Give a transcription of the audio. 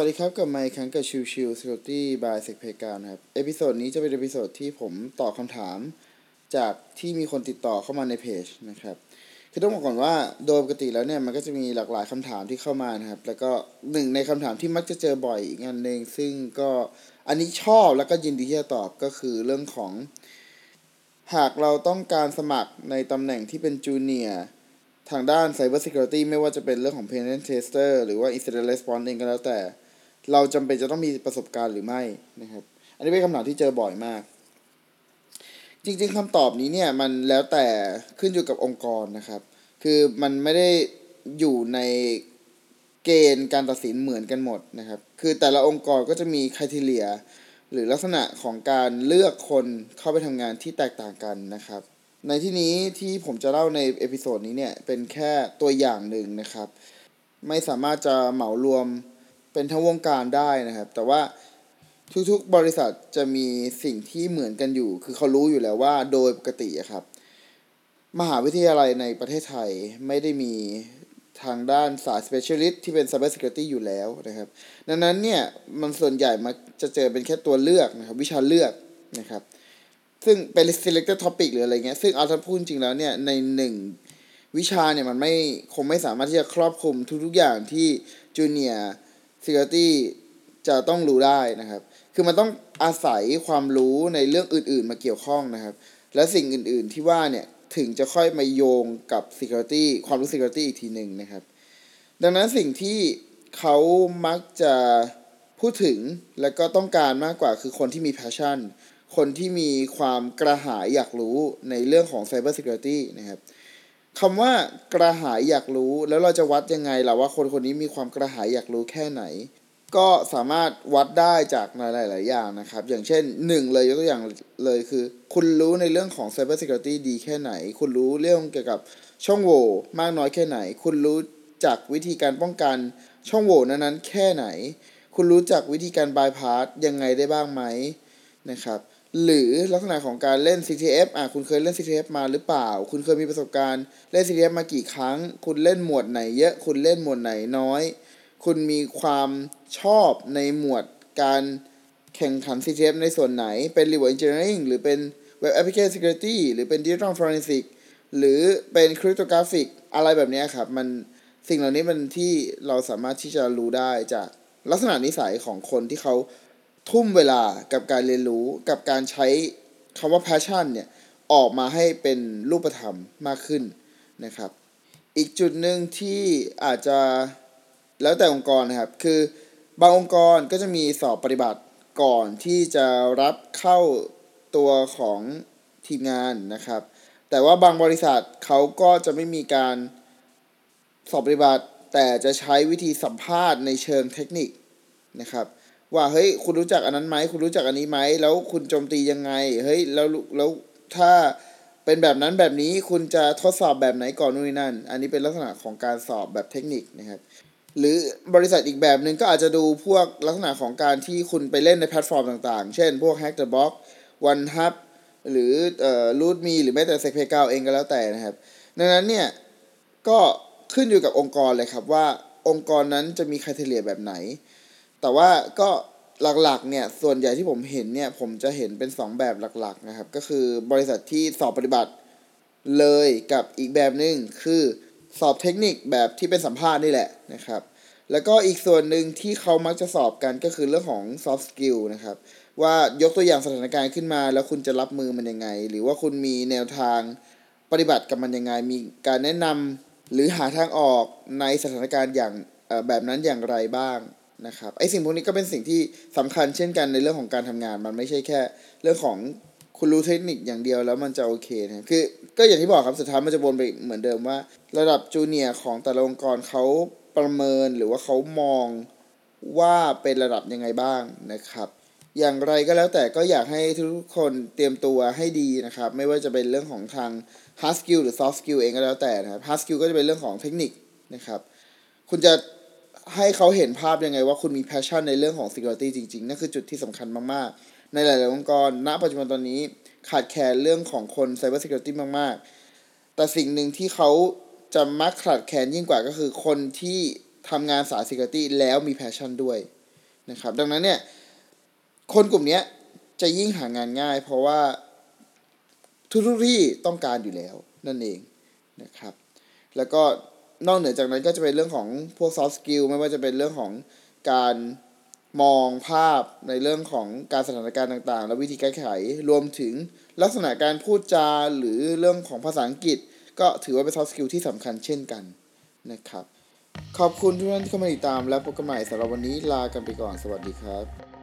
สวัสดีครับกับไมค์ครั้งกับชิวชิว Security by s e c p a y การครับ episode นี้จะเป็น episode ที่ผมตอบคำถาม จากที่มีคนติดต่อเข้ามาในเพจนะครับ คือต้องบอกก่อนว่าโดยปกติแล้วเนี่ยมันก็จะมีหลากหลายคำถามที่เข้ามานะครับ แล้วก็หนึ่งในคำถามที่มักจะเจอบ่อยอีกอันหนึ่งซึ่งก็อันนี้ชอบแล้วก็ยินดีที่จะตอบก็คือเรื่องของ หากเราต้องการสมัครในตำแหน่งที่เป็น juniorทางด้าน Cyber Security ไม่ว่าจะเป็นเรื่องของ Pen Tester หรือว่า Incident Response เองก็แล้วแต่ เราจำเป็นจะต้องมีประสบการณ์หรือไม่นะครับ อันนี้เป็นคำถามที่เจอบ่อยมาก จริงๆคำตอบนี้เนี่ยมันแล้วแต่ขึ้นอยู่กับองค์กรนะครับ คือมันไม่ได้อยู่ในเกณฑ์การตัดสินเหมือนกันหมดนะครับ คือแต่ละองค์กรก็จะมีคุณทีเลียหรือลักษณะของการเลือกคนเข้าไปทำงานที่แตกต่างกันนะครับ ในที่นี้ที่ผมจะเล่าใน episode นี้เนี่ยเป็นแค่ตัวอย่างหนึ่งนะครับ ไม่สามารถจะเหมารวม เป็นทั้งวงการได้นะครับ แต่ว่าทุกๆบริษัทจะมีสิ่งที่เหมือนกันอยู่ คือเขารู้อยู่แล้วว่าโดยปกติครับ มหาวิทยาลัยในประเทศไทยไม่ได้มีทางด้านสาย specialist ที่เป็น cyber security อยู่แล้วนะครับ ดังนั้นเนี่ย มันส่วนใหญ่มาจะเจอเป็นแค่ตัวเลือกนะครับ วิชาเลือกนะครับ ซึ่งเป็น selected topic หรืออะไรเงี้ย ซึ่งเอาถ้าพูดจริงแล้วเนี่ย ในหนึ่งวิชาเนี่ย มันไม่คงไม่สามารถที่จะครอบคลุมทุกๆอย่างที่ junior security จะต้องรู้ได้นะครับ คือมันต้องอาศัยความรู้ในเรื่องอื่น ๆ มาเกี่ยวข้องนะครับ และสิ่งอื่น ๆ ที่ว่าเนี่ยถึงจะค่อยมาโยงกับ security ความรู้ security อีกทีหนึ่งนะครับ ดังนั้นสิ่งที่เขามักจะพูดถึงและก็ต้องการมากกว่าคือคนที่มี passion คนที่มีความกระหายอยากรู้ในเรื่องของ cyber security นะครับ คำว่ากระหายอยากรู้ แล้วเราจะวัดยังไงล่ะว่าคนคนนี้มีความกระหายอยากรู้แค่ไหน ก็สามารถวัดได้จากหลาย ๆ อย่างนะครับ อย่างเช่นหนึ่งเลยยกตัวอย่างเลยคือ คุณรู้ในเรื่องของ cyber security ดีแค่ไหน คุณรู้เรื่องเกี่ยวกับช่องโหว่มากน้อยแค่ไหน คุณรู้จากวิธีการป้องกันช่องโหว่นั้นๆแค่ไหน คุณรู้จักวิธีการบายพาสยังไงได้บ้างไหมนะครับ หรือลักษณะของการเล่น CTF อะคุณเคยเล่น CTF มาหรือเปล่า คุณเคยมีประสบการณ์เล่น CTF มากี่ครั้ง คุณเล่นหมวดไหนเยอะ คุณเล่นหมวดไหนน้อย คุณมีความชอบในหมวดการแข่งขัน CTF ในส่วนไหน เป็น Reward Engineering หรือเป็น Web Application Security หรือเป็น Digital Forensic หรือเป็น Cryptographic อะไรแบบนี้ครับ มันสิ่งเหล่านี้มันที่เราสามารถที่จะรู้ได้จากลักษณะนิสัยของคนที่เขา ทุ่มเวลากับการเรียนรู้กับการใช้คำว่า passion เนี่ยออกมาให้เป็นรูปธรรมมากขึ้นนะครับ อีกจุดหนึ่งที่อาจจะแล้วแต่องค์กรนะครับ คือบางองค์กรก็จะมีสอบปฏิบัติก่อนที่จะรับเข้าตัวของทีมงานนะครับ แต่ว่าบางบริษัทเขาก็จะไม่มีการสอบปฏิบัติ แต่จะใช้วิธีสัมภาษณ์ในเชิงเทคนิคนะครับ ว่าเฮ้ยคุณรู้จักอันนั้นไหมคุณรู้จักอันนี้ไหมแล้วคุณโจมตียังไงเฮ้ยแล้วแล้วถ้าเป็นแบบนั้นแบบนี้คุณจะทดสอบแบบไหนก่อนนู่นนั่น อันนี้เป็นลักษณะของการสอบแบบเทคนิคนะครับ หรือบริษัทอีกแบบหนึ่งก็อาจจะดูพวกลักษณะของการที่คุณไปเล่นในแพลตฟอร์มต่างๆ เช่น พวก Hack the Box One Hub หรือเอ่อ Root Me หรือแม้แต่ s e c p a เองก็แล้วแต่นะครับ ดังนั้นเนี่ยก็ขึ้นอยู่กับองค์กรเลยครับว่าองค์กรนั้นจะมีคุณเลียแบบไหน แต่ว่าก็หลักๆเนี่ยส่วนใหญ่ที่ผมเห็นเนี่ยผมจะเห็นเป็น 2 แบบหลักๆนะครับก็คือบริษัทที่สอบปฏิบัติเลยกับอีกแบบหนึ่งคือสอบเทคนิคแบบที่เป็นสัมภาษณ์นี่แหละนะครับ แล้วก็อีกส่วนหนึ่งที่เขามักจะสอบกันก็คือเรื่องของ soft skill นะครับ ว่ายกตัวอย่างสถานการณ์ขึ้นมา แล้วคุณจะรับมือมันยังไง หรือว่าคุณมีแนวทางปฏิบัติกับมันยังไง มีการแนะนำหรือหาทางออกในสถานการณ์อย่างแบบนั้นอย่างไรบ้าง นะครับไอสิ่งพวกนี้ก็เป็นสิ่งที่สำคัญเช่นกันในเรื่องของการทำงาน มันไม่ใช่แค่ เรื่องของคุณรู้เทคนิคอย่างเดียวแล้วมันจะโอเคนะคือก็อย่างที่บอกครับสุดท้ายมันจะวนไปเหมือนเดิมว่า ระดับจูเนียร์ของแต่ละองค์กรเขาประเมินหรือว่าเขามองว่าเป็นระดับยังไงบ้างนะครับ อย่างไรก็แล้วแต่ก็อยากให้ทุกคนเตรียมตัวให้ดีนะครับ ไม่ว่าจะเป็นเรื่องของทาง hard skill หรือ soft skill เองก็แล้วแต่นะครับ hard skill ก็จะเป็นเรื่องของเทคนิคนะครับ คุณจะ ให้เขาเห็นภาพยังไงว่าคุณมีแพชชั่นในเรื่องของ security จริง ๆ นั่นคือจุดที่สำคัญมาก ๆ ในหลาย ๆ องค์กร ณ ปัจจุบันตอนนี้ขาดแคลนเรื่องของคน cyber security มาก ๆ แต่สิ่งหนึ่งที่เขาจะมักขาดแคลนยิ่งกว่าก็คือคนที่ทำงานสาย security แล้วมีแพชชั่นด้วยนะครับ ดังนั้นเนี่ย คนกลุ่มนี้จะยิ่งหางานง่าย เพราะว่าทุกทุกที่ต้องการอยู่แล้วนั่นเองนะครับ แล้วก็ นอกเหนือจากนั้นก็จะเป็นเรื่องของพวก soft skill ไม่ว่าจะเป็นเรื่องของการมองภาพในเรื่องของการสถานการณ์ต่างๆ และวิธีแก้ไข รวมถึงลักษณะการพูดจาหรือเรื่องของภาษาอังกฤษ ก็ถือว่าเป็น soft skill ที่สำคัญเช่นกันนะครับ ขอบคุณทุกท่านที่เข้ามาติดตามและพบกันใหม่สำหรับวันนี้ลากันไปก่อนสวัสดีครับ